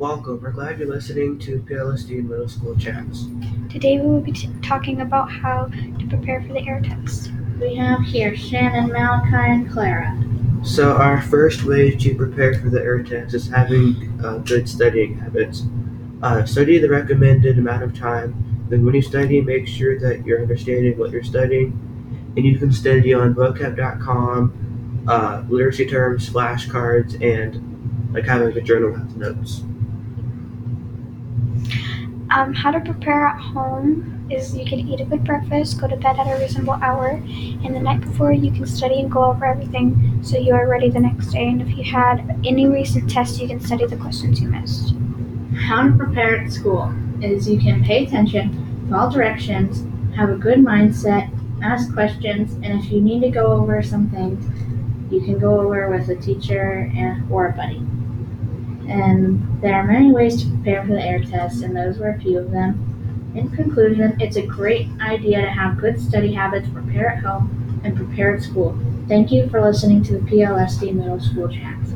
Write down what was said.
Welcome. We're glad you're listening to PLSD Middle School Chats. Today we will be t- talking about how to prepare for the AIR test. We have here Shannon, Malachi, and Clara. So, our first way to prepare for the AIR test is having uh, good studying habits. Uh, study the recommended amount of time. Then, when you study, make sure that you're understanding what you're studying. And you can study on vocab.com, uh, literacy terms, flashcards, and like having a journal with notes. Um, how to prepare at home is you can eat a good breakfast, go to bed at a reasonable hour, and the night before you can study and go over everything so you are ready the next day. And if you had any recent tests, you can study the questions you missed. How to prepare at school is you can pay attention, follow directions, have a good mindset, ask questions, and if you need to go over something, you can go over with a teacher or a buddy. And there are many ways to prepare for the AIR test, and those were a few of them. In conclusion, it's a great idea to have good study habits, prepare at home, and prepare at school. Thank you for listening to the PLSD Middle School Chats.